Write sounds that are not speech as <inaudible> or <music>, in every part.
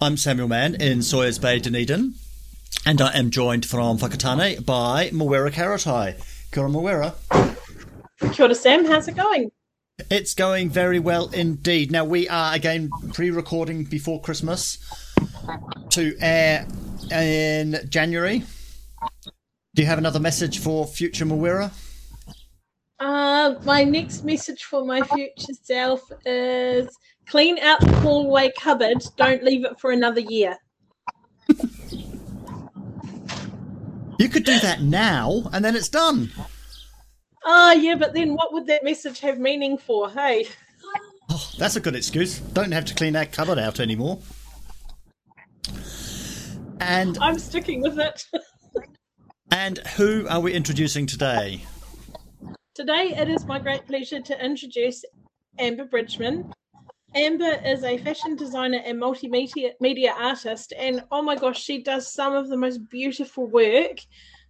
I'm Samuel Mann in Sawyers Bay, Dunedin, and I am joined from Whakatane by Mawera Karetai. Kia ora, Mawera. Kia ora, Sam. How's it going? It's going very well indeed. Now, we are again pre recording before Christmas to air in January. Do you have another message for future Mawera? Uh, my next message for my future self is Clean out the hallway cupboard. Don't leave it for another year. you could do that now, and then it's done. Oh, yeah, but then what would that message have meaning for? Hey. Oh, that's a good excuse. Don't have to clean that cupboard out anymore. And I'm sticking with it. <laughs> and who are we introducing today? Today, it is my great pleasure to introduce Amber Bridgman. Amber is a fashion designer and multimedia media artist, and oh my gosh, she does some of the most beautiful work.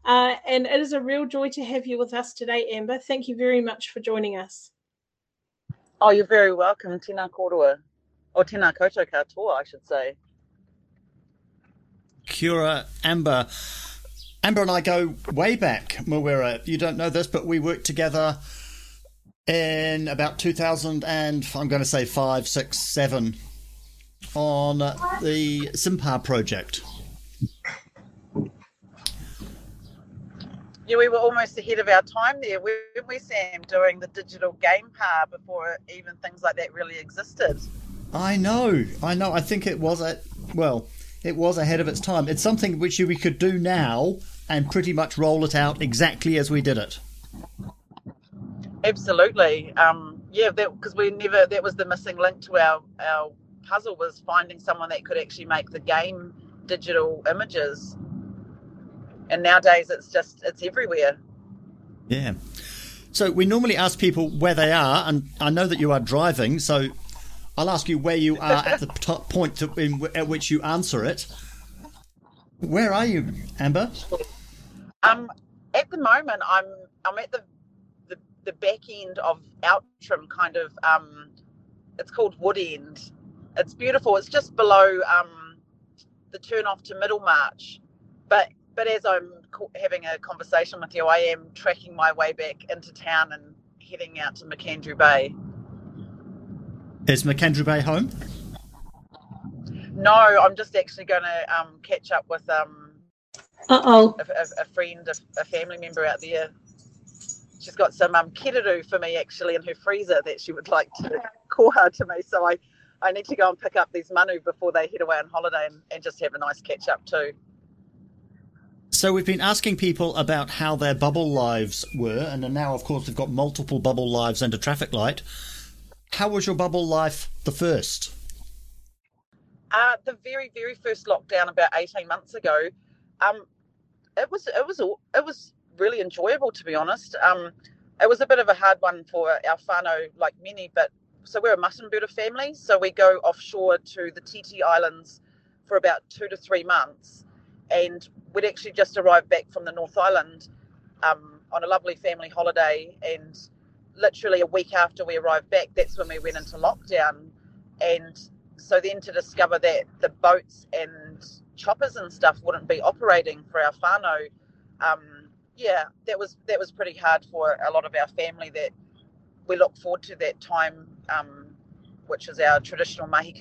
Uh, and it is a real joy to have you with us today, Amber. Thank you very much for joining us. Oh, you're very welcome, Tina Korua, or Tina Koto Katoa, I should say. Cura Amber. Amber and I go way back, Mawera. You don't know this, but we worked together in about 2000 and I'm going to say five, six, seven on the Simpar project. Yeah, we were almost ahead of our time there, weren't we, Sam, doing the digital game par before even things like that really existed. I know, I know. I think it was at well, it was ahead of its time. It's something which we could do now and pretty much roll it out exactly as we did it. Absolutely. Um, yeah, because we never that was the missing link to our our puzzle was finding someone that could actually make the game digital images. And nowadays it's just it's everywhere. Yeah. So we normally ask people where they are, and I know that you are driving, so I'll ask you where you are at the <laughs> top point to, in, at which you answer it. Where are you, Amber? Um, at the moment, I'm I'm at the the back end of Outram, kind of. Um, it's called Wood End. It's beautiful. It's just below um, the turn off to Middlemarch. But but as I'm having a conversation with you, I am tracking my way back into town and heading out to Macandrew Bay. Is Macandrew Bay home? No, I'm just actually going to um, catch up with um, Uh-oh. A, a, a friend, a, a family member out there she's got some um, kiddo for me actually in her freezer that she would like to call her to me. So I, I need to go and pick up these manu before they head away on holiday and, and just have a nice catch up too. So we've been asking people about how their bubble lives were, and now, of course, we've got multiple bubble lives and a traffic light. How was your bubble life the first? Uh, the very, very first lockdown about eighteen months ago, um, it was it was it was really enjoyable, to be honest. Um, it was a bit of a hard one for our whānau, like many, but so we're a Muttonbirder family, so we go offshore to the Titi Islands for about two to three months. And we'd actually just arrived back from the North Island um, on a lovely family holiday. And literally a week after we arrived back, that's when we went into lockdown. And so then to discover that the boats and choppers and stuff wouldn't be operating for our whānau, um, yeah, that was that was pretty hard for a lot of our family. That we look forward to that time, um, which is our traditional mahi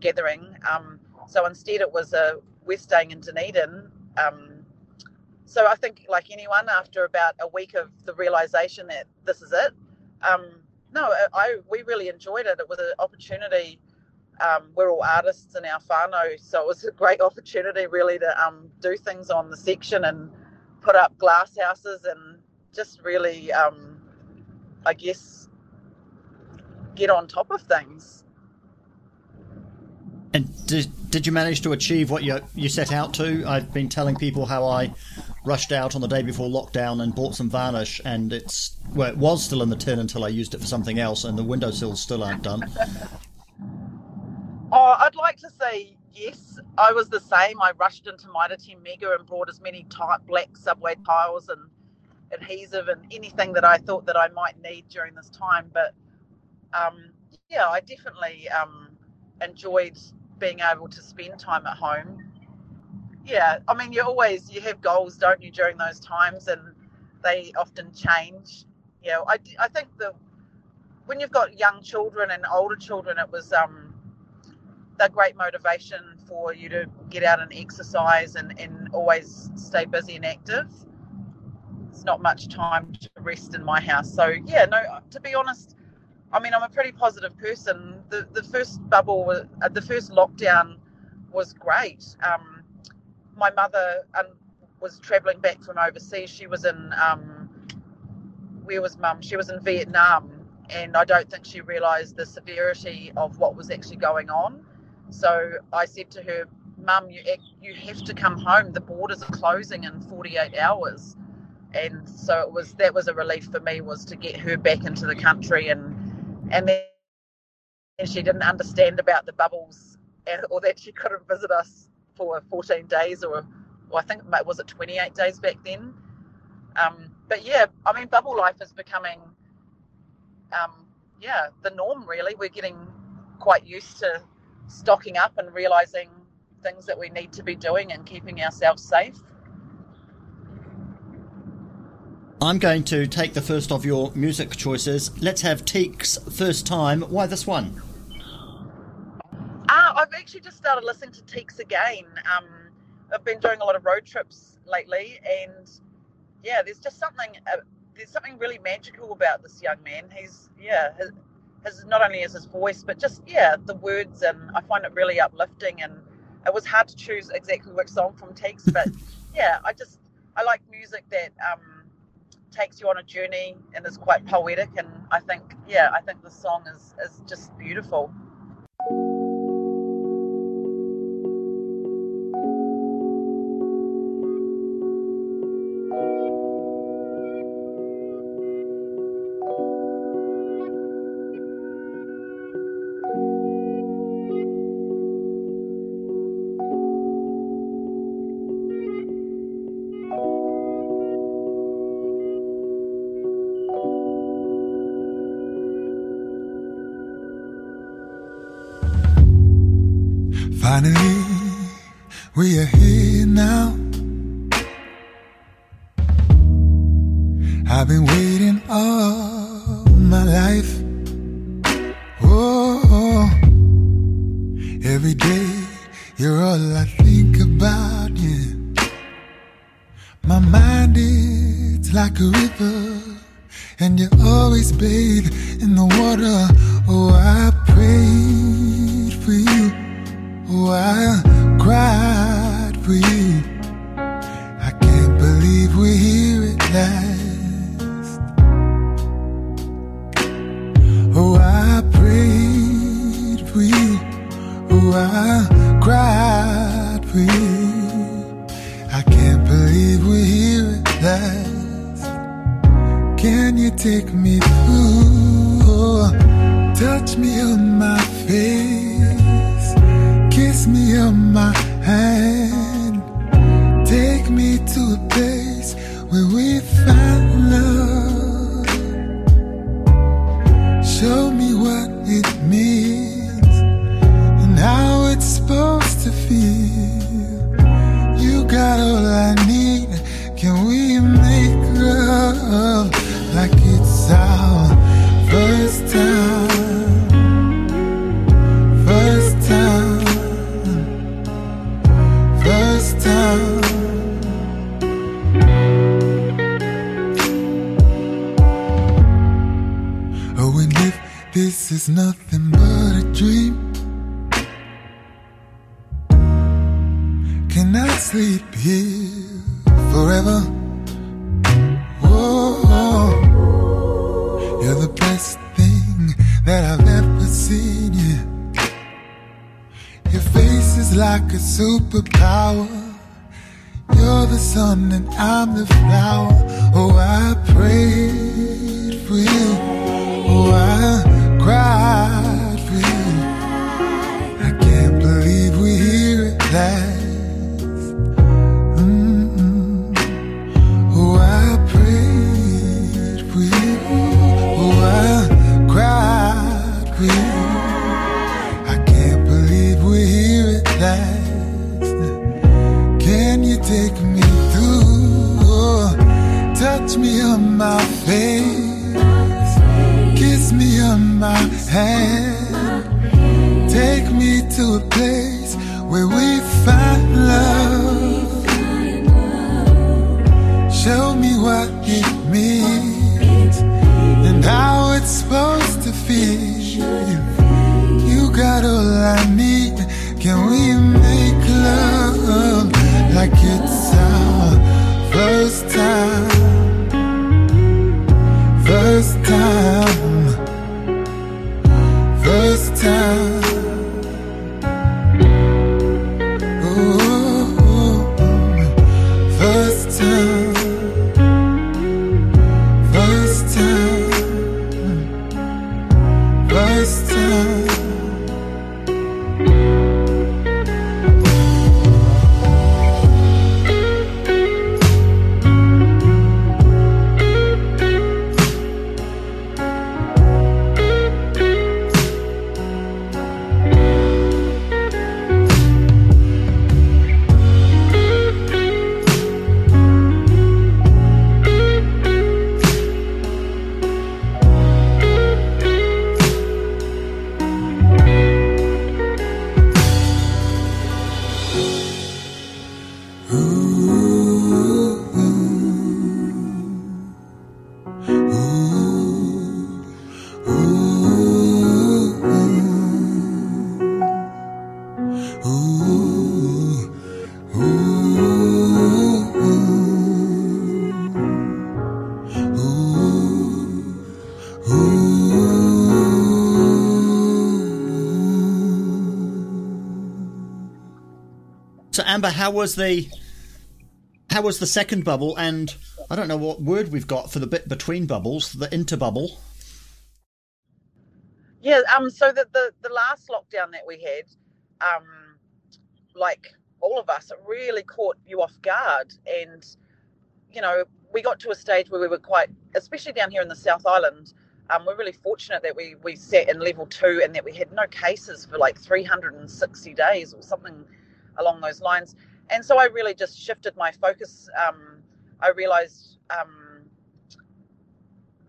gathering. Um, so instead, it was a we're staying in Dunedin. Um, so I think, like anyone, after about a week of the realization that this is it, um, no, I we really enjoyed it. It was an opportunity. Um, we're all artists in our whānau, so it was a great <laughs> opportunity really to um, do things on the section and put up glass houses and just really, um, I guess, get on top of things. And did, did you manage to achieve what you you set out to? I've been telling people how I rushed out on the day before lockdown and bought some varnish, and it's well, it was still in the tin until I used it for something else, and the windowsills still aren't done. <laughs> oh, I'd like to say yes. I was the same. I rushed into Mitre 10 Mega and brought as many tight black subway tiles and adhesive and anything that I thought that I might need during this time. But um, yeah, I definitely um, enjoyed being able to spend time at home. Yeah, I mean, you always you have goals, don't you, during those times, and they often change. Yeah, I, I think the when you've got young children and older children, it was um, a great motivation for you to get out and exercise and, and always stay busy and active. It's not much time to rest in my house. So yeah, no, to be honest, I mean, I'm a pretty positive person. The the first bubble, uh, the first lockdown, was great. Um, my mother um, was travelling back from overseas. She was in um, where was mum? She was in Vietnam, and I don't think she realised the severity of what was actually going on. So I said to her, "Mum, you you have to come home. The borders are closing in 48 hours." And so it was that was a relief for me was to get her back into the country and and then and she didn't understand about the bubbles or that she couldn't visit us for 14 days or, or I think was it 28 days back then. Um, but yeah, I mean, bubble life is becoming, um, yeah, the norm really. We're getting quite used to stocking up and realizing things that we need to be doing and keeping ourselves safe. I'm going to take the first of your music choices. Let's have Teek's first time. Why this one? Uh, I've actually just started listening to Teeks again. Um, I've been doing a lot of road trips lately, and yeah, there's just something uh, there's something really magical about this young man. He's yeah, his, his not only is his voice, but just yeah, the words, and I find it really uplifting. And it was hard to choose exactly which song from Teeks, but <laughs> yeah, I just I like music that. Um, takes you on a journey and is quite poetic. And I think, yeah, I think the song is, is just beautiful. You. Oh, I cried you. I can't believe we're here at last. Can you take me take me through? Oh, touch me on my face. Kiss me on my hand. Take me to a place where we find love. Show me what it means and how it's supposed to feel. You got all I need. Amber, how was the how was the second bubble? And I don't know what word we've got for the bit between bubbles, the interbubble. Yeah, um, so the, the the last lockdown that we had, um, like all of us, it really caught you off guard, and you know, we got to a stage where we were quite, especially down here in the South Island. Um, we're really fortunate that we we sat in level two and that we had no cases for like 360 days or something along those lines. And so I really just shifted my focus. Um, I realized, um,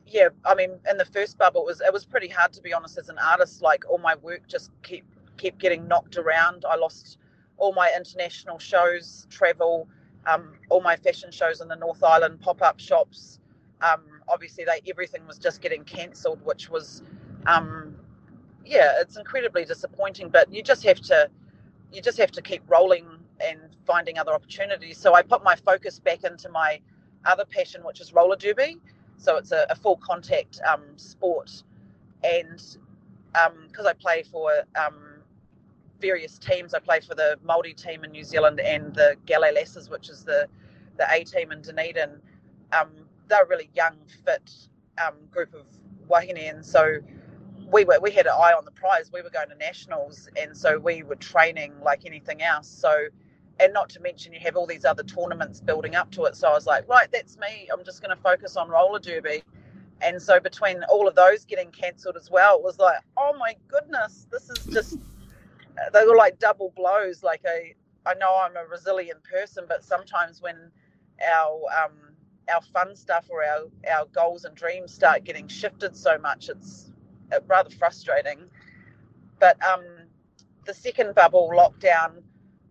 yeah, I mean, in the first bubble, it was it was pretty hard to be honest as an artist. Like all my work just keep kept getting knocked around. I lost all my international shows, travel, um, all my fashion shows in the North Island, pop up shops. Um, obviously, they everything was just getting cancelled, which was, um, yeah, it's incredibly disappointing. But you just have to you just have to keep rolling and finding other opportunities. So I put my focus back into my other passion, which is roller derby. So it's a, a full contact um, sport, and because I play for um, various teams, I play for the Māori team in New Zealand and the Galley Lasses, which is the the A team in Dunedin. Um, they're a really young, fit um, group of wahine, and so we were we had an eye on the prize. We were going to nationals, and so we were training like anything else. So, and not to mention you have all these other tournaments building up to it. So I was like, right, that's me. I'm just going to focus on roller derby. And so between all of those getting cancelled as well, it was like, oh my goodness, this is just <laughs> they were like double blows. Like I, I know I'm a resilient person, but sometimes when our um, our fun stuff or our our goals and dreams start getting shifted so much, it's rather frustrating. But um, the second bubble lockdown,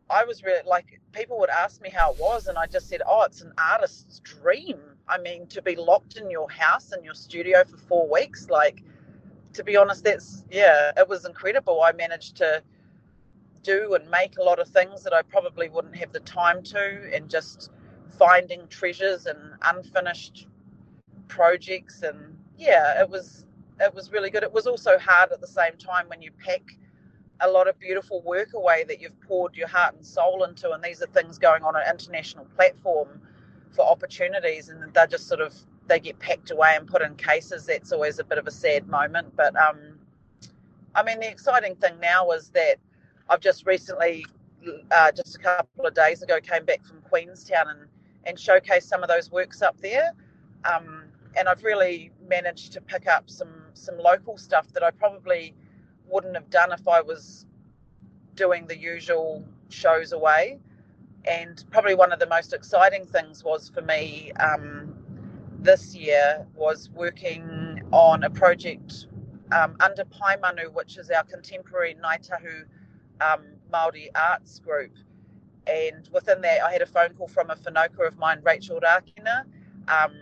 I was really like, people would ask me how it was, and I just said, oh, it's an artist's dream. I mean, to be locked in your house, in your studio for four weeks, like, to be honest, that's yeah, it was incredible. I managed to do and make a lot of things that I probably wouldn't have the time to, and just finding treasures and unfinished projects, and yeah, it was it was really good. It was also hard at the same time when you pack a lot of beautiful work away that you've poured your heart and soul into, and these are things going on an international platform for opportunities, and they're just sort of they get packed away and put in cases. That's always a bit of a sad moment, but um, I mean the exciting thing now is that I've just recently, uh, just a couple of days ago, came back from Queenstown and and showcased some of those works up there. Um, and I've really managed to pick up some some local stuff that I probably wouldn't have done if I was doing the usual shows away. And probably one of the most exciting things was for me um, this year was working on a project um, under Paemanu, which is our contemporary Ngāi Tahu um, Māori arts group. And within that, I had a phone call from a whanaukā of mine, Rachel Rakena, um,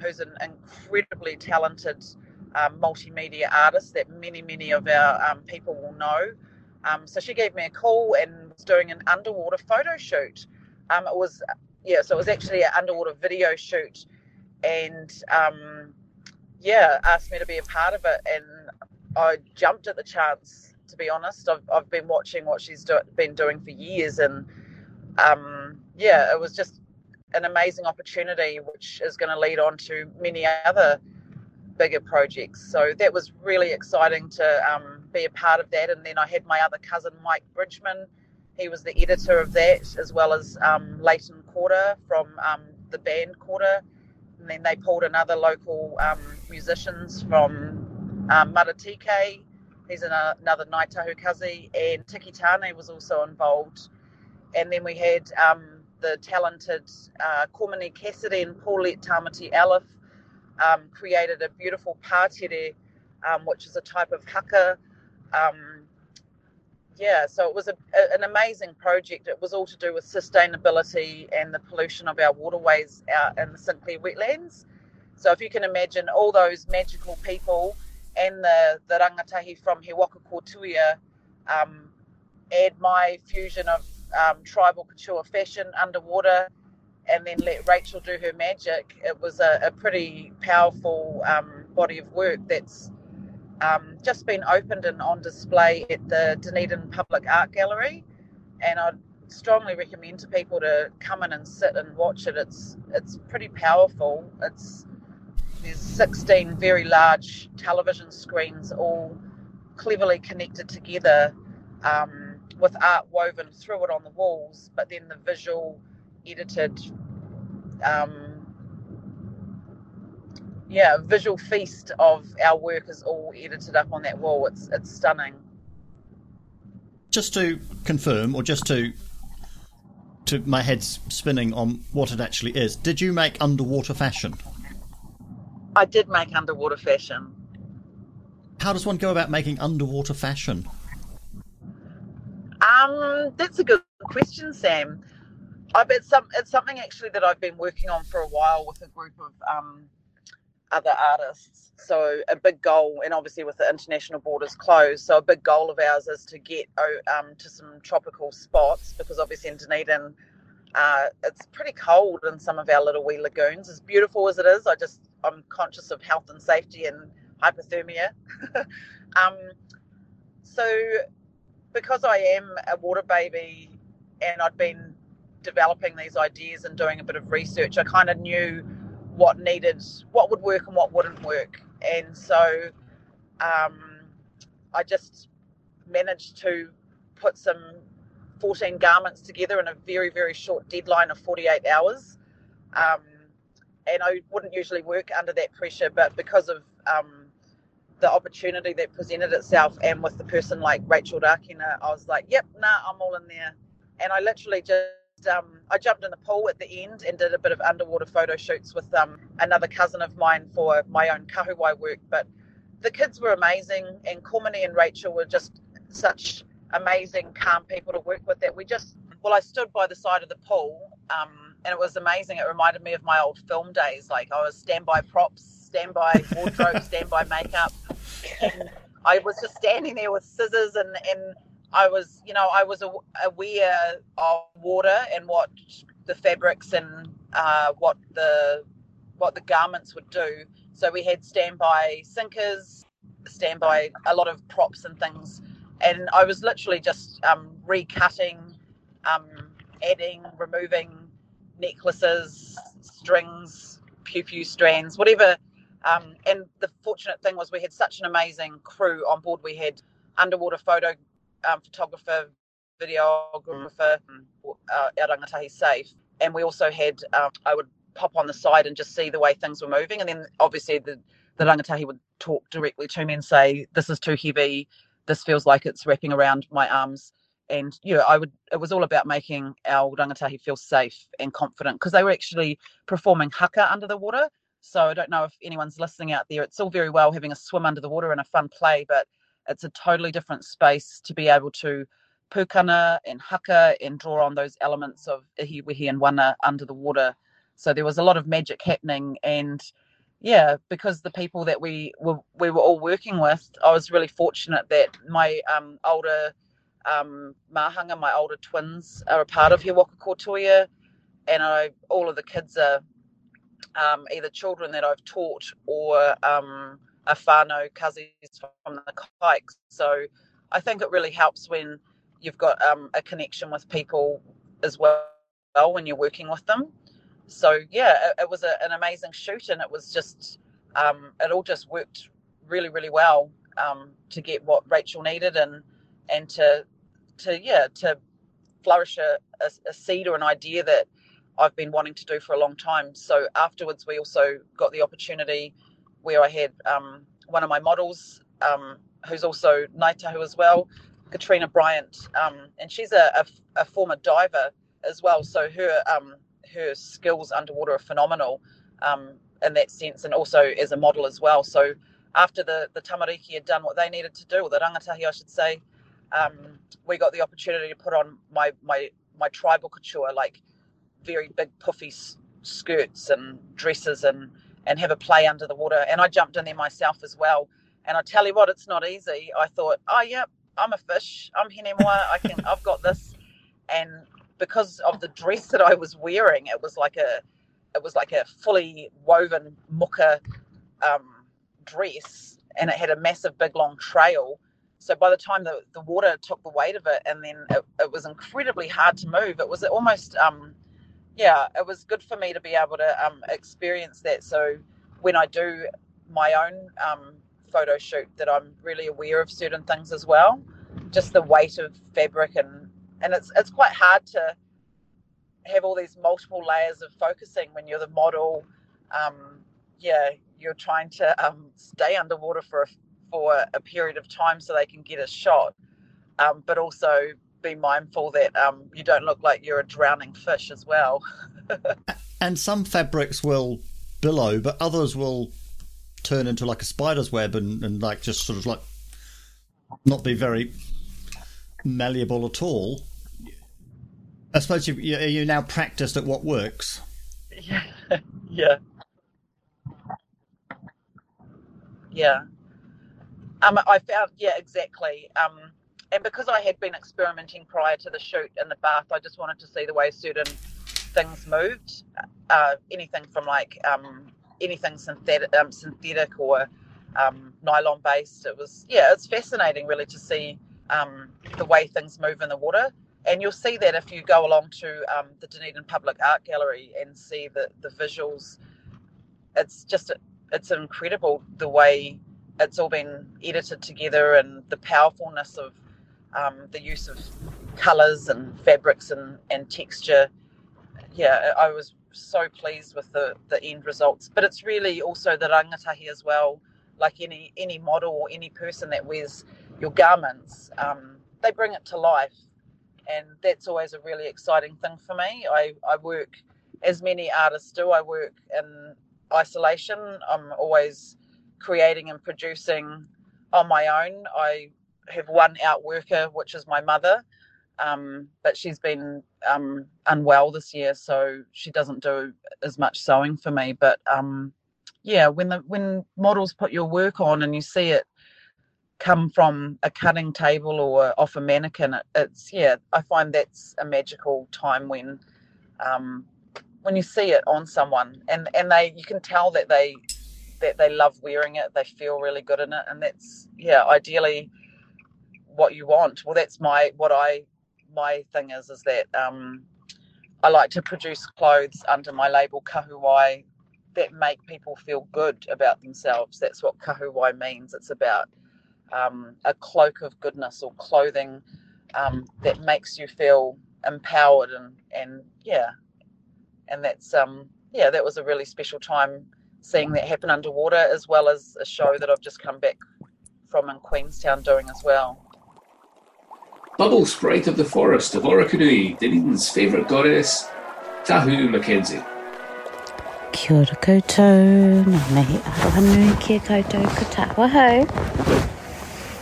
who's an incredibly talented um, multimedia artist that many, many of our um, people will know. Um, so she gave me a call and was doing an underwater photo shoot. Um, it was, yeah, so it was actually an underwater video shoot. And um, yeah, asked me to be a part of it. And I jumped at the chance, to be honest. I've, I've been watching what she's do- been doing for years. And um, yeah, it was just an amazing opportunity, which is going to lead on to many other bigger projects. So that was really exciting to um, be a part of that. And then I had my other cousin, Mike Bridgman. He was the editor of that, as well as um, Laughton Kora from um, the band Kora. And then they pulled another local um, musicians from um, Maratike. He's an, another Ngāi Tahu Kazi. And Tiki Taane was also involved. And then we had um, the talented uh, Komene Cassidy and Paulette Tamati Elliffe um, created a beautiful pātere, um, which is a type of haka. Um, yeah, so it was a, a, an amazing project. It was all to do with sustainability and the pollution of our waterways out in the Sinclair wetlands. So if you can imagine all those magical people and the, the rangatahi from He Waka Kotuia um, add my fusion of um, tribal couture fashion underwater and then let Rachel do her magic, it was a, a pretty powerful um, body of work that's um, just been opened and on display at the Dunedin Public Art Gallery. And I'd strongly recommend to people to come in and sit and watch it. It's it's pretty powerful. It's there's 16 very large television screens all cleverly connected together um, with art woven through it on the walls, but then the visual edited um, yeah visual feast of our work is all edited up on that wall. It's it's stunning. Just to confirm or just to to my head's spinning on what it actually is did you make underwater fashion? I did make underwater fashion. How does one go about making underwater fashion? Um that's a good question sam I've, it's, some, it's something actually that I've been working on for a while with a group of um, other artists. So a big goal, and obviously with the international borders closed, so a big goal of ours is to get oh, um, to some tropical spots because obviously in Dunedin, uh, it's pretty cold in some of our little wee lagoons. As beautiful as it is, I just I'm conscious of health and safety and hypothermia. <laughs> um, so because I am a water baby and I'd been developing these ideas and doing a bit of research, I kind of knew what needed, what would work and what wouldn't work. And so um, I just managed to put some 14 garments together in a very, very short deadline of 48 hours. Um, and I wouldn't usually work under that pressure, but because of um, the opportunity that presented itself and with the person like Rachel Rakena, I was like, yep, nah, I'm all in there. And I literally just um, I jumped in the pool at the end and did a bit of underwater photo shoots with um, another cousin of mine for my own Kahuwai work. But the kids were amazing, and Komene and Rachel were just such amazing, calm people to work with that we just, well, I stood by the side of the pool um, and it was amazing. It reminded me of my old film days. Like I was standby props, standby wardrobe, <laughs> standby makeup. And I was just standing there with scissors and and I was, you know, I was aware of water and what the fabrics and uh, what the what the garments would do. So we had standby sinkers, standby a lot of props and things, and I was literally just um, recutting, um, adding, removing necklaces, strings, piupiu strands, whatever. Um, and the fortunate thing was we had such an amazing crew on board. We had underwater photo um, photographer, videographer, uh, our rangatahi safe, and we also had um, I would pop on the side and just see the way things were moving, and then obviously the the rangatahi would talk directly to me and say, "This is too heavy. This feels like it's wrapping around my arms." And you know, I would. It was all about making our rangatahi feel safe and confident because they were actually performing haka under the water. So I don't know if anyone's listening out there. It's all very well having a swim under the water and a fun play, but it's a totally different space to be able to pukana and haka and draw on those elements of ihiwehi and wana under the water. So there was a lot of magic happening and yeah, because the people that we were we were all working with, I was really fortunate that my um, older um, mahanga, my older twins, are a part of He Waka and I all of the kids are um, either children that I've taught or um, a whānau cousins from the kikes. So I think it really helps when you've got um, a connection with people as well when you're working with them. So yeah, it, it was a, an amazing shoot, and it was just um, it all just worked really really well um, to get what Rachel needed and and to to yeah to flourish a, a, a seed or an idea that I've been wanting to do for a long time. So afterwards, we also got the opportunity where I had um, one of my models, um, who's also Ngāi Tahu as well, Katrina Bryant, um, and she's a, a, a, former diver as well. So her um, her skills underwater are phenomenal um, in that sense, and also as a model as well. So after the the tamariki had done what they needed to do, or the rangatahi, I should say, we got the opportunity to put on my my my tribal couture, like very big puffy skirts and dresses and and have a play under the water. And I jumped in there myself as well. And I tell you what, it's not easy. I thought, oh yeah, I'm a fish. I'm Hinemoa. I can. I've got this. And because of the dress that I was wearing, it was like a, it was like a fully woven muka um, dress, and it had a massive, big, long trail. So by the time the, the water took the weight of it, and then it, it was incredibly hard to move. It was almost um, yeah, it was good for me to be able to um, experience that. So when I do my own um, photo shoot, that I'm really aware of certain things as well, just the weight of fabric and and it's it's quite hard to have all these multiple layers of focusing when you're the model. Um, yeah, you're trying to um, stay underwater for a, for a period of time so they can get a shot, um, but also be mindful that um, you don't look like you're a drowning fish as well. <laughs> and some fabrics will billow, but others will turn into like a spider's web and, and like just sort of like not be very malleable at all. I suppose you you now practiced at what works. Yeah, <laughs> yeah, yeah. Um, I found yeah exactly. Um, and because I had been experimenting prior to the shoot in the bath, I just wanted to see the way certain things moved. Uh, anything from like um, anything synthetic, um, synthetic or um, nylon based. It was yeah, it's fascinating really to see um, the way things move in the water. And you'll see that if you go along to um, the Dunedin Public Art Gallery and see the, the visuals. It's just it's incredible the way it's all been edited together and the powerfulness of um, the use of colours and fabrics and, and texture. Yeah, I was so pleased with the, the end results. But it's really also the rangatahi as well. Like any any model or any person that wears your garments, um, they bring it to life, and that's always a really exciting thing for me. I, I work as many artists do. I work in isolation. I'm always creating and producing on my own. I have one outworker, which is my mother. um, but she's been um, unwell this year, so she doesn't do as much sewing for me. But um, yeah, when the when models put your work on and you see it come from a cutting table or off a mannequin, it, it's yeah, I find that's a magical time when um, when you see it on someone and and they you can tell that they that they love wearing it, they feel really good in it, and that's yeah, ideally what you want. Well, that's my what I my thing is is that um, I like to produce clothes under my label Kahuwai that make people feel good about themselves. That's what Kahuwai means. It's about um, a cloak of goodness or clothing um, that makes you feel empowered and and yeah, and that's um yeah that was a really special time seeing that happen underwater as well as a show that I've just come back from in Queenstown doing as well. Bubble Sprite of the Forest of Orokonui, Dunedin's favourite goddess, Tahu Mackenzie. Kia ora koutou, nā mihi aroha nui kia koutou ko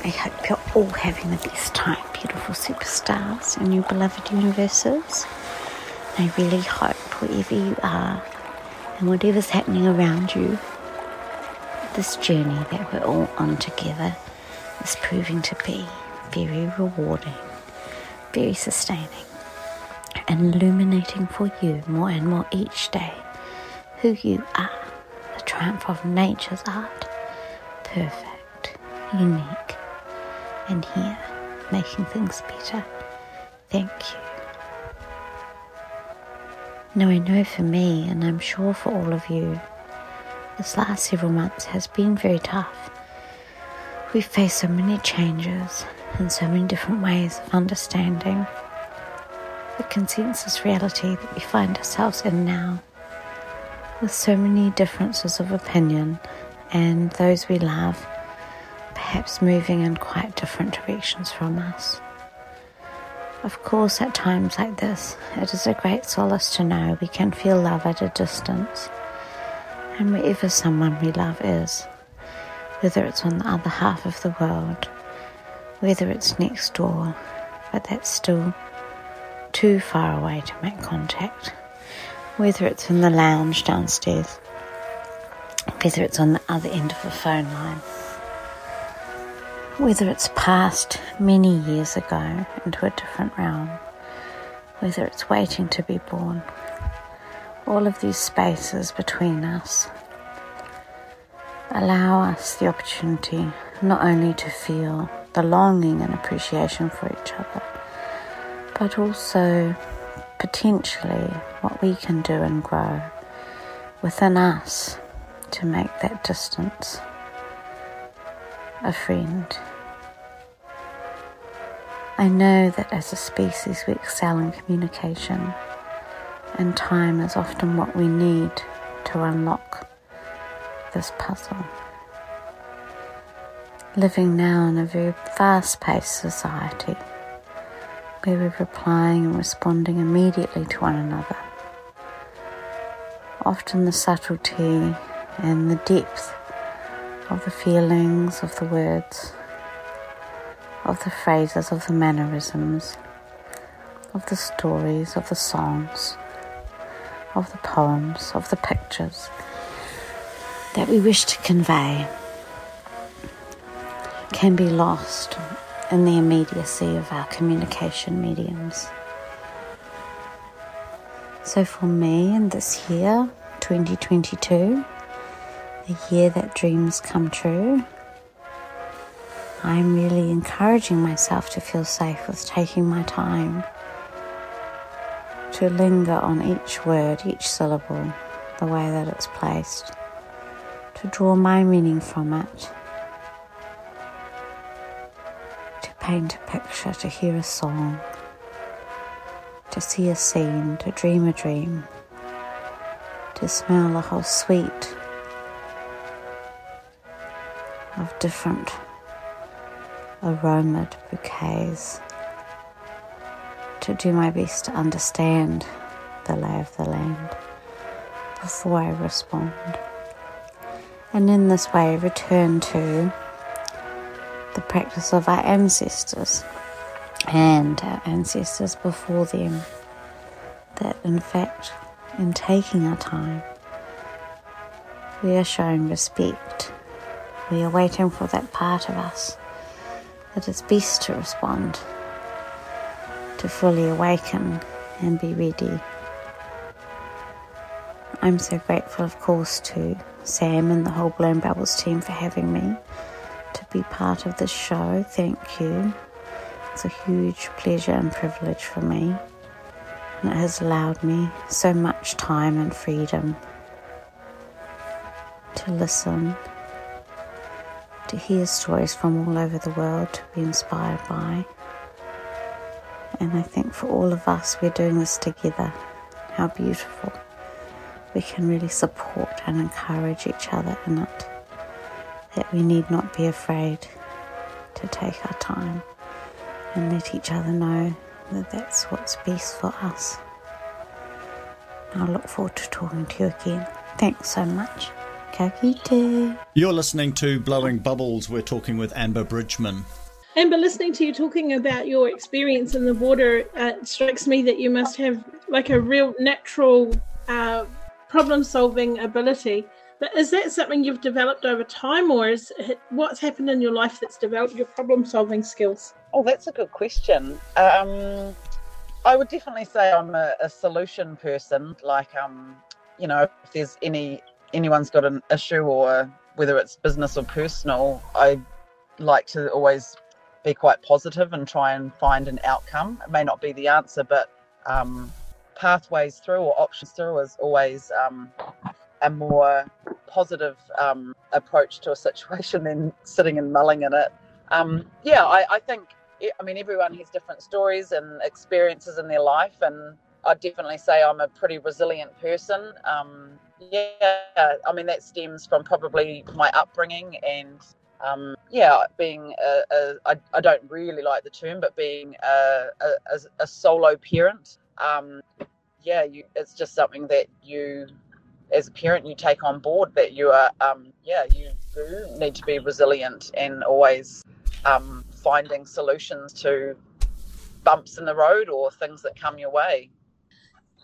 I hope you're all having the best time, beautiful superstars in your beloved universes. I really hope wherever you are and whatever's happening around you, this journey that we're all on together is proving to be very rewarding, very sustaining, and illuminating for you more and more each day who you are, the triumph of nature's art, perfect, unique, and here, making things better. Thank you. Now, I know for me, and I'm sure for all of you, this last several months has been very tough. We've faced so many changes and so many different ways of understanding the consensus reality that we find ourselves in now, with so many differences of opinion and those we love perhaps moving in quite different directions from us. Of course, at times like this, it is a great solace to know we can feel love at a distance. And wherever someone we love is, whether it's on the other half of the world, whether it's next door, but that's still too far away to make contact, whether it's in the lounge downstairs, whether it's on the other end of the phone line. Whether it's passed many years ago into a different realm, whether it's waiting to be born, all of these spaces between us allow us the opportunity not only to feel the longing and appreciation for each other, but also potentially what we can do and grow within us to make that distance a friend. I know that as a species we excel in communication, and time is often what we need to unlock this puzzle. Living now in a very fast paced society where we're replying and responding immediately to one another. Often the subtlety and the depth of the feelings, of the words, of the phrases, of the mannerisms, of the stories, of the songs, of the poems, of the pictures that we wish to convey can be lost in the immediacy of our communication mediums. So for me in this year, 2022, the year that dreams come true, I'm really encouraging myself to feel safe with taking my time to linger on each word, each syllable, the way that it's placed, to draw my meaning from it, paint a picture, to hear a song, to see a scene, to dream a dream, to smell a whole sweet of different aromaed bouquets to do my best to understand the lay of the land before I respond. And in this way, return to the practice of our ancestors and our ancestors before them that in fact in taking our time we are showing respect. We are waiting for that part of us that is best to respond to fully awaken and be ready. I'm so grateful of course to Sam and the whole Blown Bubbles team for having me to be part of this show thank you it's a huge pleasure and privilege for me, and it has allowed me so much time and freedom to listen, to hear stories from all over the world, to be inspired by. And I think for all of us, we're doing this together. How beautiful. We can really support and encourage each other in it. That we need not be afraid to take our time and let each other know that that's what's best for us. I look forward to talking to you again. Thanks so much. Ka kite. You're listening to Blowing Bubbles. We're talking with Amber Bridgman. Amber, listening to you talking about your experience in the water, uh, it strikes me that you must have like a real natural uh, problem solving ability. But is that something you've developed over time, or is it, what's happened in your life that's developed your problem solving skills? Oh, that's a good question. Um, I would definitely say I'm a, a, solution person. Like, um, you know, if there's any anyone's got an issue or whether it's business or personal, I like to always be quite positive and try and find an outcome. It may not be the answer, but um, pathways through or options through is always um, a more positive um, approach to a situation than sitting and mulling in it. Um, yeah, I, I think I mean, everyone has different stories and experiences in their life, and I'd definitely say I'm a pretty resilient person. Um, yeah, I mean, that stems from probably my upbringing and, um, yeah, being a, a I, I don't really like the term, but being a, a, a solo parent. Um, yeah, you, it's just something that you, as a parent, you take on board that you are, um, yeah, you do need to be resilient and always um, finding solutions to bumps in the road or things that come your way.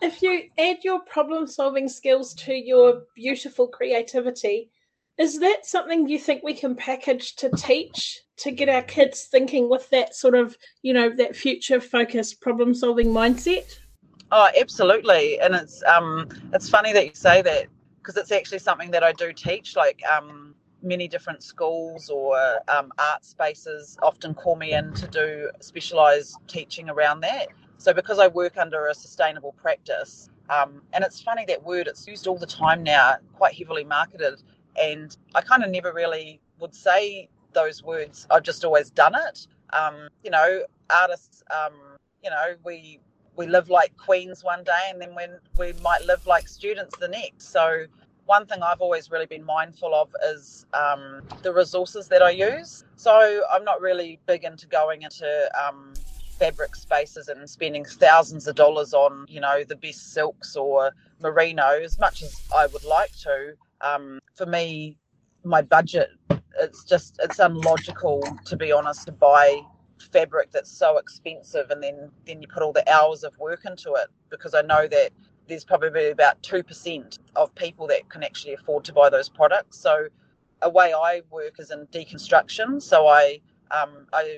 If you add your problem solving skills to your beautiful creativity, is that something you think we can package to teach to get our kids thinking with that sort of, you know, that future focused problem solving mindset? Oh, absolutely. And it's um it's funny that you say that because it's actually something that I do teach like um many different schools or um, art spaces often call me in to do specialised teaching around that. So because I work under a sustainable practice, um, and it's funny that word it's used all the time now, quite heavily marketed, and I kind of never really would say those words. I've just always done it. Um, you know, artists. Um, you know, we we live like queens one day, and then when we might live like students the next. So one thing I've always really been mindful of is um, the resources that I use. So I'm not really big into going into um, fabric spaces and spending thousands of dollars on, you know, the best silks or merino as much as I would like to. Um, for me, my budget, it's just, it's unlogical, to be honest, to buy fabric that's so expensive and then then you put all the hours of work into it because I know that there's probably about 2% of people that can actually afford to buy those products. So, a way I work is in deconstruction. So, I, um, I'm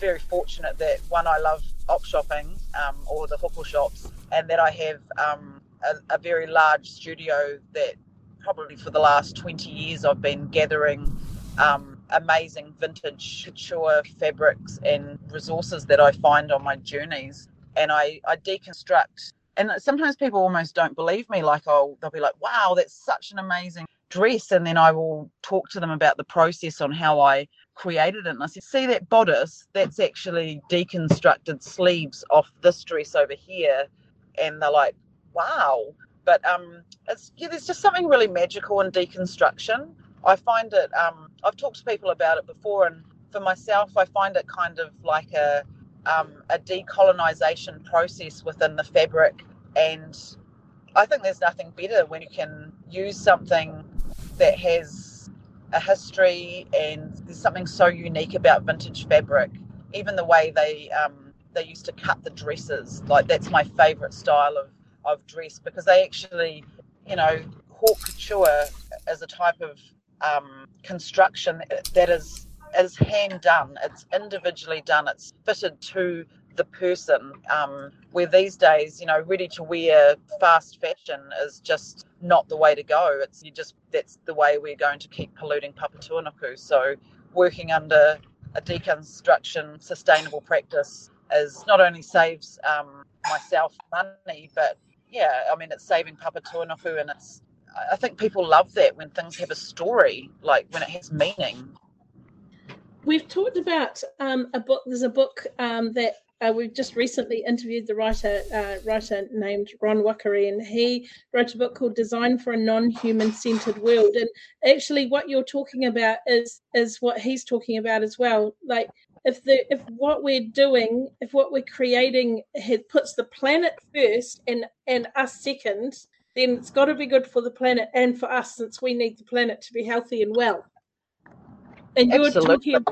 very fortunate that one, I love op shopping um, or the huko shops, and that I have um, a, a very large studio that probably for the last 20 years I've been gathering um, amazing vintage couture fabrics and resources that I find on my journeys. And I, I deconstruct. And sometimes people almost don't believe me. Like oh they'll be like wow that's such an amazing dress. And then i will talk to them about the process on how i created it. And i said see that bodice? That's actually deconstructed sleeves off this dress over here. And they're like wow. But um it's yeah there's just something really magical in deconstruction i find it um i've talked to people about it before and for myself i find it kind of like a um, a decolonization process within the fabric. And I think there's nothing better when you can use something that has a history and there's something so unique about vintage fabric. Even the way they um, they used to cut the dresses. Like that's my favourite style of of dress because they actually, you know, haute couture is a type of um, construction that is is hand done. It's individually done. It's fitted to the person. Um, where these days, you know, ready to wear fast fashion is just not the way to go. It's you just that's the way we're going to keep polluting Papatūānuku. So working under a deconstruction sustainable practice is not only saves um, myself money, but yeah, I mean it's saving Papatūānuku and it's I think people love that when things have a story, like when it has meaning. We've talked about um, a book. There's a book um, that uh, we've just recently interviewed the writer uh, writer named Ron Wakkary, and he wrote a book called "Design for a Non-Human Centered World." And actually, what you're talking about is is what he's talking about as well. Like if the if what we're doing, if what we're creating puts the planet first and and us second, then it's got to be good for the planet and for us, since we need the planet to be healthy and well. And you're Absolutely. talking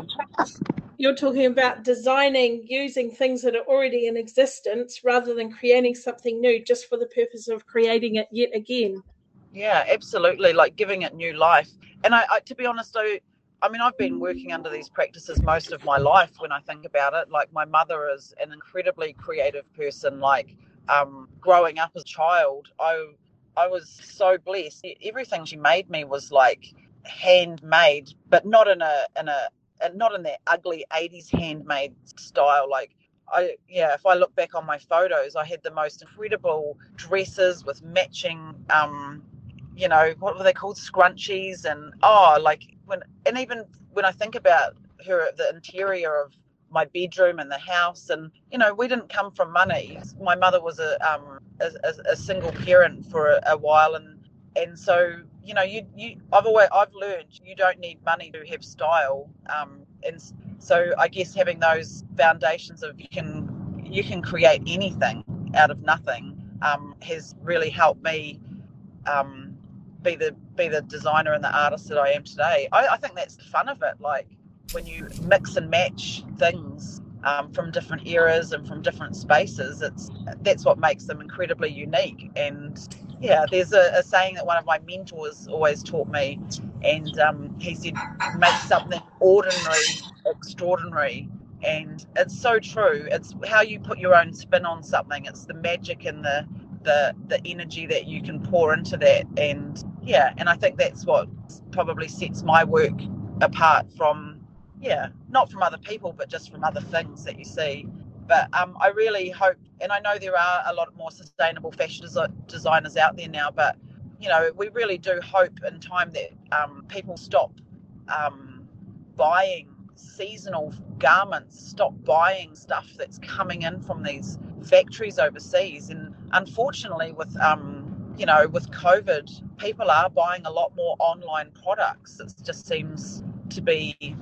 you're talking about designing using things that are already in existence rather than creating something new just for the purpose of creating it yet again. Yeah, absolutely. Like giving it new life. And I, I to be honest, though, I mean, I've been working under these practices most of my life when I think about it. Like, my mother is an incredibly creative person. Like, um, growing up as a child, I, I was so blessed. Everything she made me was like handmade, but not in a, in a, not in that ugly 80s handmade style. Like, I, yeah, if I look back on my photos, I had the most incredible dresses with matching, um, you know, what were they called? Scrunchies. And, oh, like, when and even when I think about her the interior of my bedroom and the house and you know we didn't come from money my mother was a um a, a, single parent for a, a, while and and so you know you you I've always I've learned you don't need money to have style um and so I guess having those foundations of you can you can create anything out of nothing um has really helped me um be the be the designer and the artist that I am today. I, I think that's the fun of it. Like when you mix and match things um, from different eras and from different spaces, it's that's what makes them incredibly unique. And yeah, there's a, a saying that one of my mentors always taught me, and um, he said, "Make something ordinary extraordinary." And it's so true. It's how you put your own spin on something. It's the magic and the the the energy that you can pour into that and yeah and i think that's what probably sets my work apart from yeah not from other people but just from other things that you see but um, i really hope and i know there are a lot more sustainable fashion designers out there now but you know we really do hope in time that um, people stop um, buying seasonal garments stop buying stuff that's coming in from these factories overseas. And unfortunately, with um, you know, with COVID, people are buying a lot more online products. It just seems to be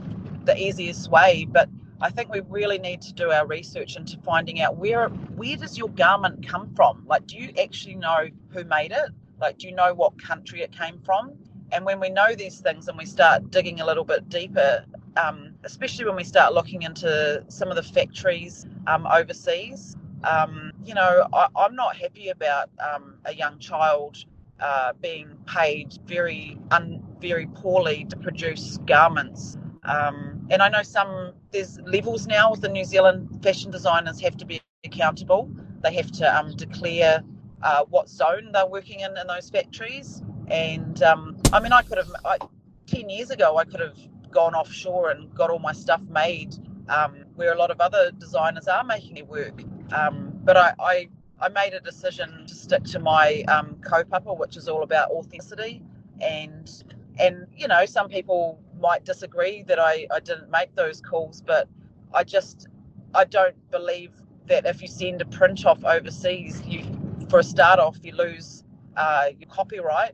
the easiest way. But I think we really need to do our research into finding out where where does your garment come from? Like, do you actually know who made it? Like, do you know what country it came from? And when we know these things and we start digging a little bit deeper, um, especially when we start looking into some of the factories um, overseas, um, you know, I, am not happy about um, a young child uh, being paid very, un, very poorly to produce garments. Um, and I know some there's levels now with the New Zealand fashion designers have to be accountable. They have to um, declare uh, what zone they're working in in those factories. And um, I mean, I could have I, ten years ago I could have gone offshore and got all my stuff made um, where a lot of other designers are making their work. Um, but I, I, I, made a decision to stick to my um, kaupapa, which is all about authenticity. And and you know, some people might disagree that I, I didn't make those calls, but I just I don't believe that if you send a print off overseas, you for a start off you lose uh, your copyright,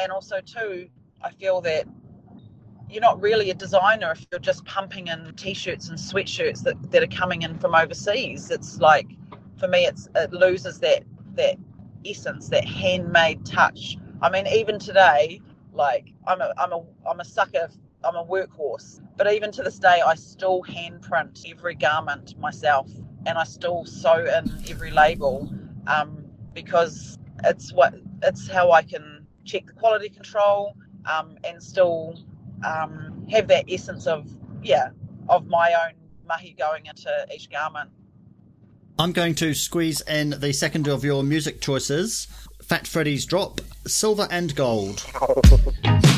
and also too, I feel that you're not really a designer if you're just pumping in t-shirts and sweatshirts that, that are coming in from overseas. It's like for me it's it loses that that essence that handmade touch. I mean even today like i'm a i'm a i'm a sucker i'm a workhorse but even to this day i still hand print every garment myself and I still sew in every label um, because it's what it's how I can check the quality control um, and still um, have that essence of yeah of my own mahi going into each garment. I'm going to squeeze in the second of your music choices Fat Freddy's Drop, Silver and Gold. <laughs>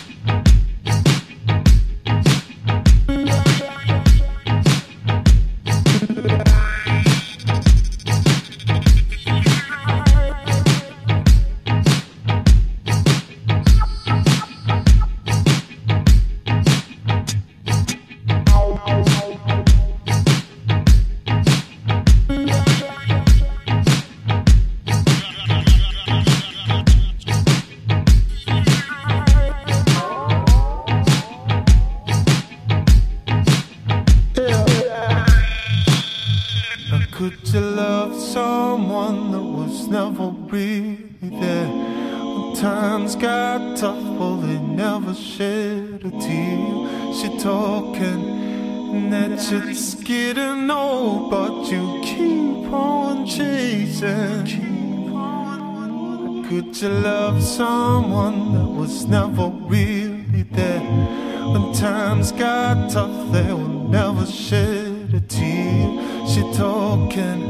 Could you love someone that was never really there? When times got tough, they will never shed a tear. She talking,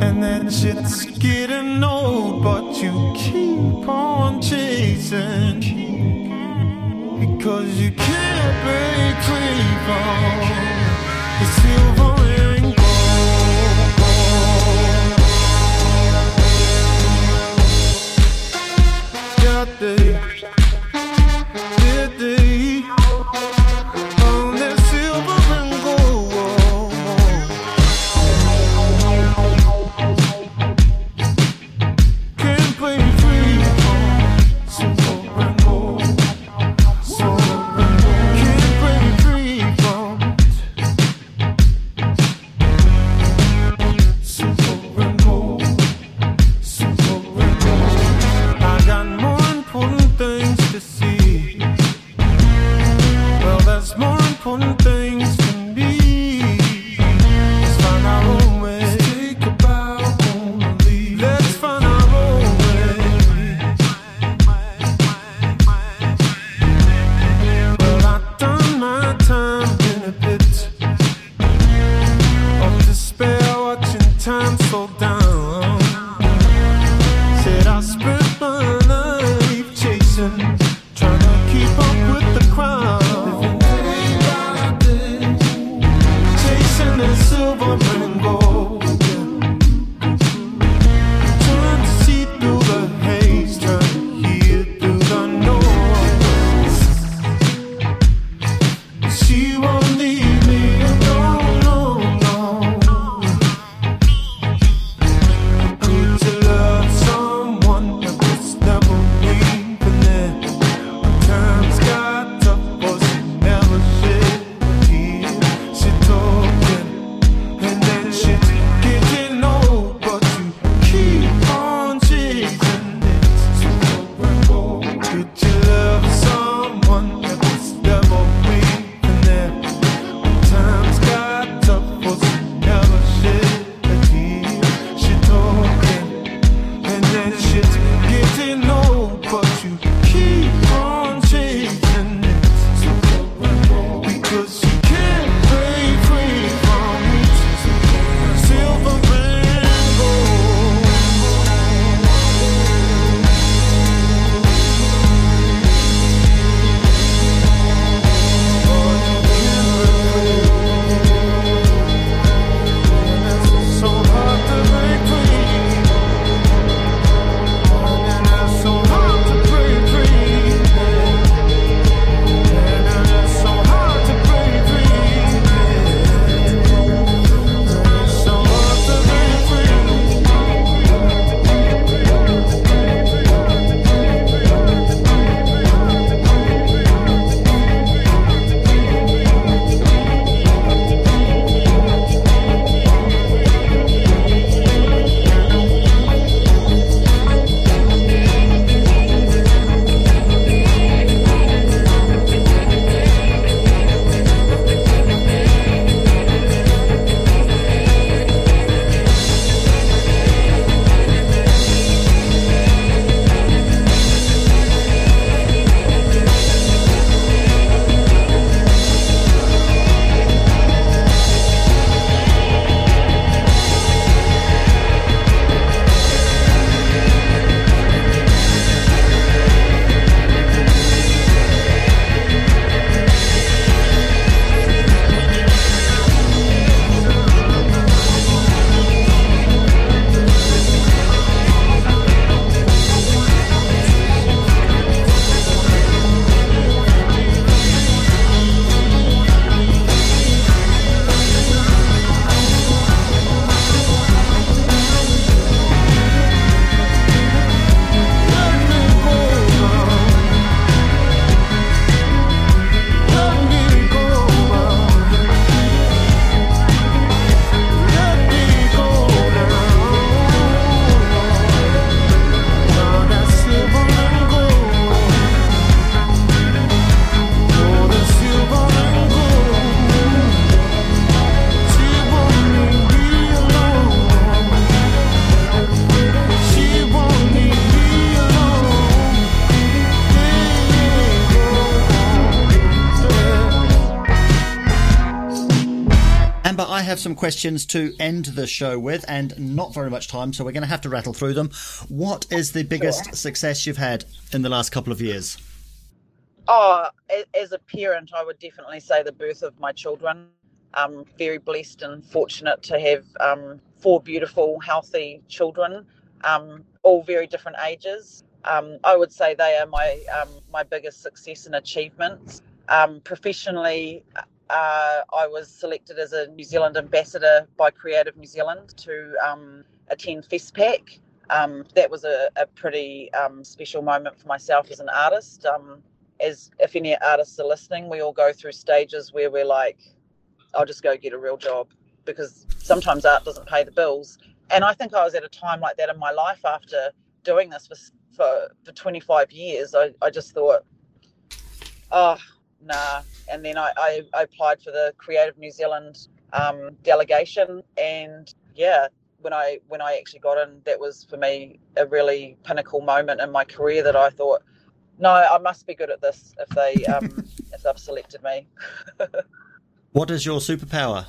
and then shit's getting old, but you keep on chasing. Because you can't break free from the silver and some questions to end the show with, and not very much time, so we're going to have to rattle through them. What is the biggest sure. success you've had in the last couple of years? Oh, as a parent, I would definitely say the birth of my children. I'm very blessed and fortunate to have um, four beautiful, healthy children, um, all very different ages. Um, I would say they are my um, my biggest success and achievements. Um, professionally, uh, I was selected as a New Zealand ambassador by Creative New Zealand to um, attend FestPac. Um, that was a, a pretty um, special moment for myself as an artist. Um, as if any artists are listening, we all go through stages where we're like, "I'll just go get a real job," because sometimes art doesn't pay the bills. And I think I was at a time like that in my life after doing this for for, for 25 years. I, I just thought, oh, nah. And then I, I, I applied for the Creative New Zealand um, delegation, and yeah, when I when I actually got in, that was for me a really pinnacle moment in my career that I thought, no, I must be good at this if they <laughs> um, if they've selected me. <laughs> what is your superpower?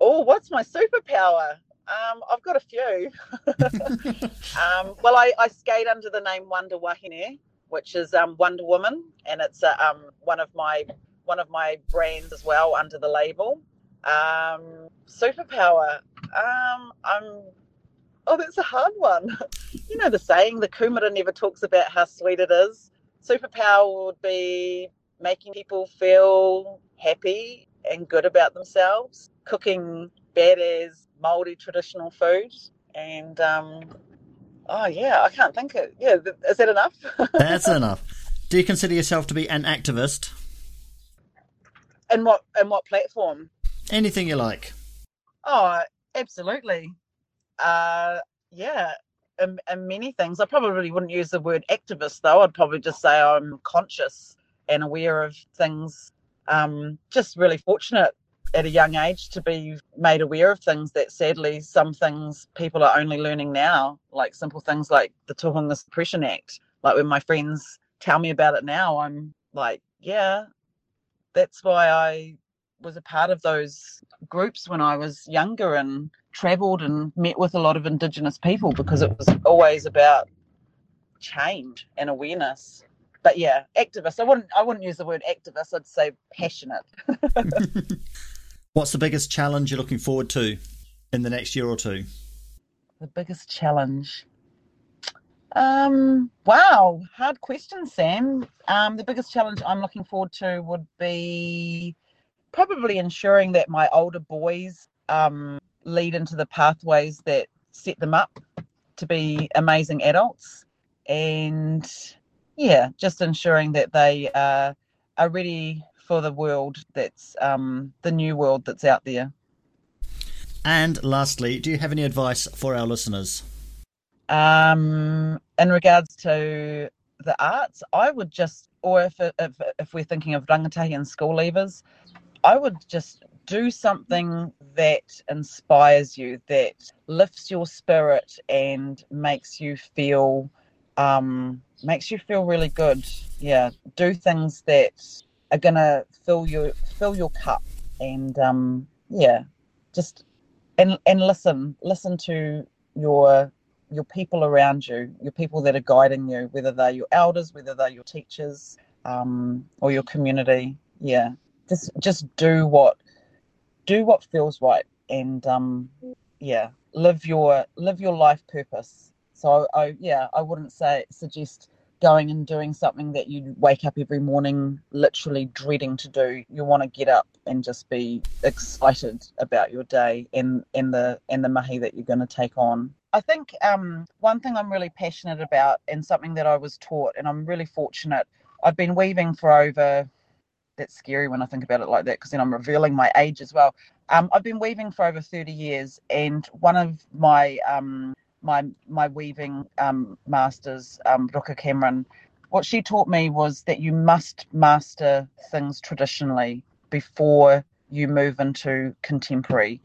Oh, what's my superpower? Um, I've got a few. <laughs> um, well, I, I skate under the name Wonder Wahine, which is um, Wonder Woman, and it's uh, um, one of my one of my brands as well under the label. Um, superpower. Um, I'm. Oh, that's a hard one. <laughs> you know the saying, the kumara never talks about how sweet it is. Superpower would be making people feel happy and good about themselves, cooking badass Maori traditional food, and um, oh yeah, I can't think it. Yeah, is that enough? <laughs> That's enough. Do you consider yourself to be an activist? In what in what platform? Anything you like. Oh, absolutely. Uh, yeah, in, in many things. I probably wouldn't use the word activist though. I'd probably just say I'm conscious and aware of things. Um, just really fortunate at a young age to be made aware of things that sadly some things people are only learning now, like simple things like the Tohunga Suppression Act. Like when my friends tell me about it now, I'm like, yeah, that's why I was a part of those groups when I was younger and traveled and met with a lot of Indigenous people because it was always about change and awareness. But yeah, activist. I wouldn't. I wouldn't use the word activist. I'd say passionate. <laughs> <laughs> <laughs> What's the biggest challenge you're looking forward to in the next year or two? The biggest challenge. Um, wow, hard question, Sam. Um, the biggest challenge I'm looking forward to would be probably ensuring that my older boys um, lead into the pathways that set them up to be amazing adults. And yeah, just ensuring that they uh, are ready for the world that's um, the new world that's out there. And lastly, do you have any advice for our listeners? Um, in regards to the arts, I would just, or if, if, if we're thinking of rangatahi and school leavers, I would just do something that inspires you, that lifts your spirit and makes you feel um, makes you feel really good. Yeah, do things that are gonna fill your fill your cup and um yeah just and and listen listen to your your people around you your people that are guiding you whether they're your elders whether they're your teachers um or your community yeah. Just just do what do what feels right and um yeah live your live your life purpose. So I, I yeah i wouldn't say suggest going and doing something that you wake up every morning literally dreading to do. You want to get up and just be excited about your day and, and the and the mahi that you're going to take on. I think um, one thing I'm really passionate about and something that I was taught, and I'm really fortunate. I've been weaving for over. That's scary when I think about it like that because then I'm revealing my age as well. Um, I've been weaving for over 30 years, and one of my um, my my weaving um, masters, um, Ruka Cameron, what she taught me was that you must master things traditionally before you move into contemporary.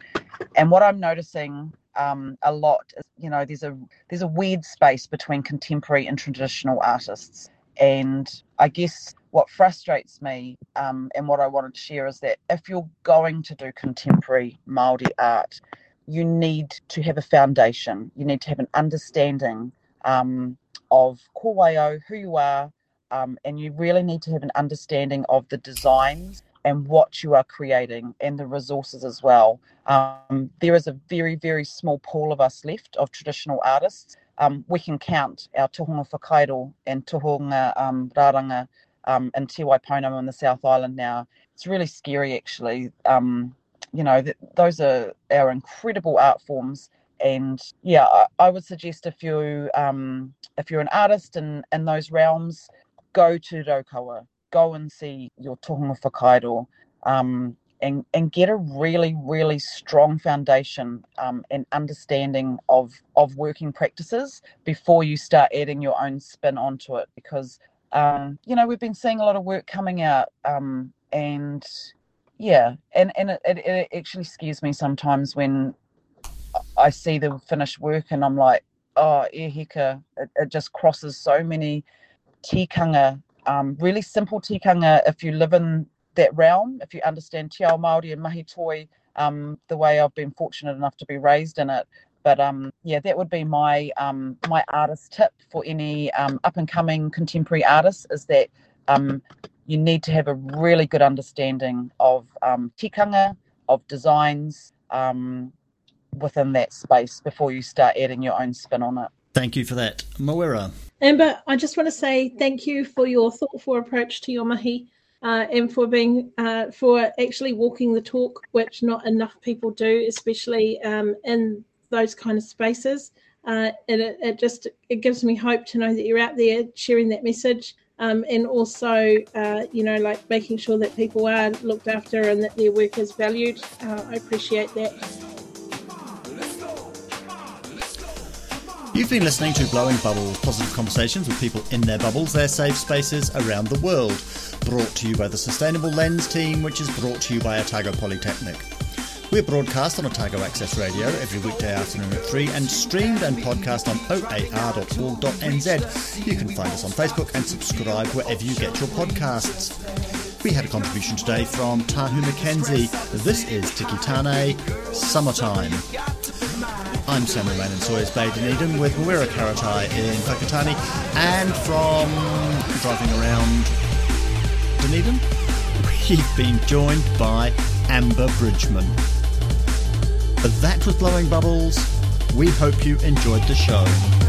And what I'm noticing um, a lot is, you know, there's a there's a weird space between contemporary and traditional artists. And I guess what frustrates me um, and what I wanted to share is that if you're going to do contemporary Māori art, you need to have a foundation. You need to have an understanding um, of ko waio, who you are, um, and you really need to have an understanding of the designs and what you are creating and the resources as well. Um, there is a very, very small pool of us left of traditional artists. Um, we can count our Tohunga Whakairo and Tohunga um, Raranga um, in Te Waipounamu the South Island now. It's really scary, actually. Um, you know, th- those are our incredible art forms. And yeah, I, I would suggest if you um, if you're an artist in, in those realms, go to Raukawa, go and see your Tohunga Whakairo, um, and, and get a really, really strong foundation um, and understanding of, of working practices before you start adding your own spin onto it. Because, um, you know, we've been seeing a lot of work coming out um, and yeah, and, and it, it, actually scares me sometimes when I see the finished work and I'm like, oh, e hika, it, it just crosses so many tikanga, um, really simple tikanga if you live in that realm, if you understand Te Ao Māori and Mahi Toi, um, the way I've been fortunate enough to be raised in it. But um, yeah, that would be my um, my artist tip for any um, up and coming contemporary artists is that um, you need to have a really good understanding of um, tikanga, of designs um, within that space before you start adding your own spin on it. Thank you for that, Mawera. Amber, I just want to say thank you for your thoughtful approach to your mahi. Uh, and for being uh, for actually walking the talk, which not enough people do, especially um, in those kind of spaces. Uh, and it, it, just it gives me hope to know that you're out there sharing that message, um, and also uh, you know like making sure that people are looked after and that their work is valued. Uh, I appreciate that. You've been listening to Blowing Bubbles, positive conversations with people in their bubbles, their safe spaces around the world. Brought to you by the Sustainable Lens team, which is brought to you by Otago Polytechnic. We're broadcast on Otago Access Radio every weekday afternoon at 3 and streamed and podcast on oar.org.nz. You can find us on Facebook and subscribe wherever you get your podcasts. We had a contribution today from Tahu McKenzie. This is Tiki Taane, Summertime. I'm Samuel Lane in Sawyers Bay, Dunedin, with Mawera Karetai in Whakatane, and from driving around Dunedin, we've been joined by Amber Bridgman. That was Blowing Bubbles. We hope you enjoyed the show.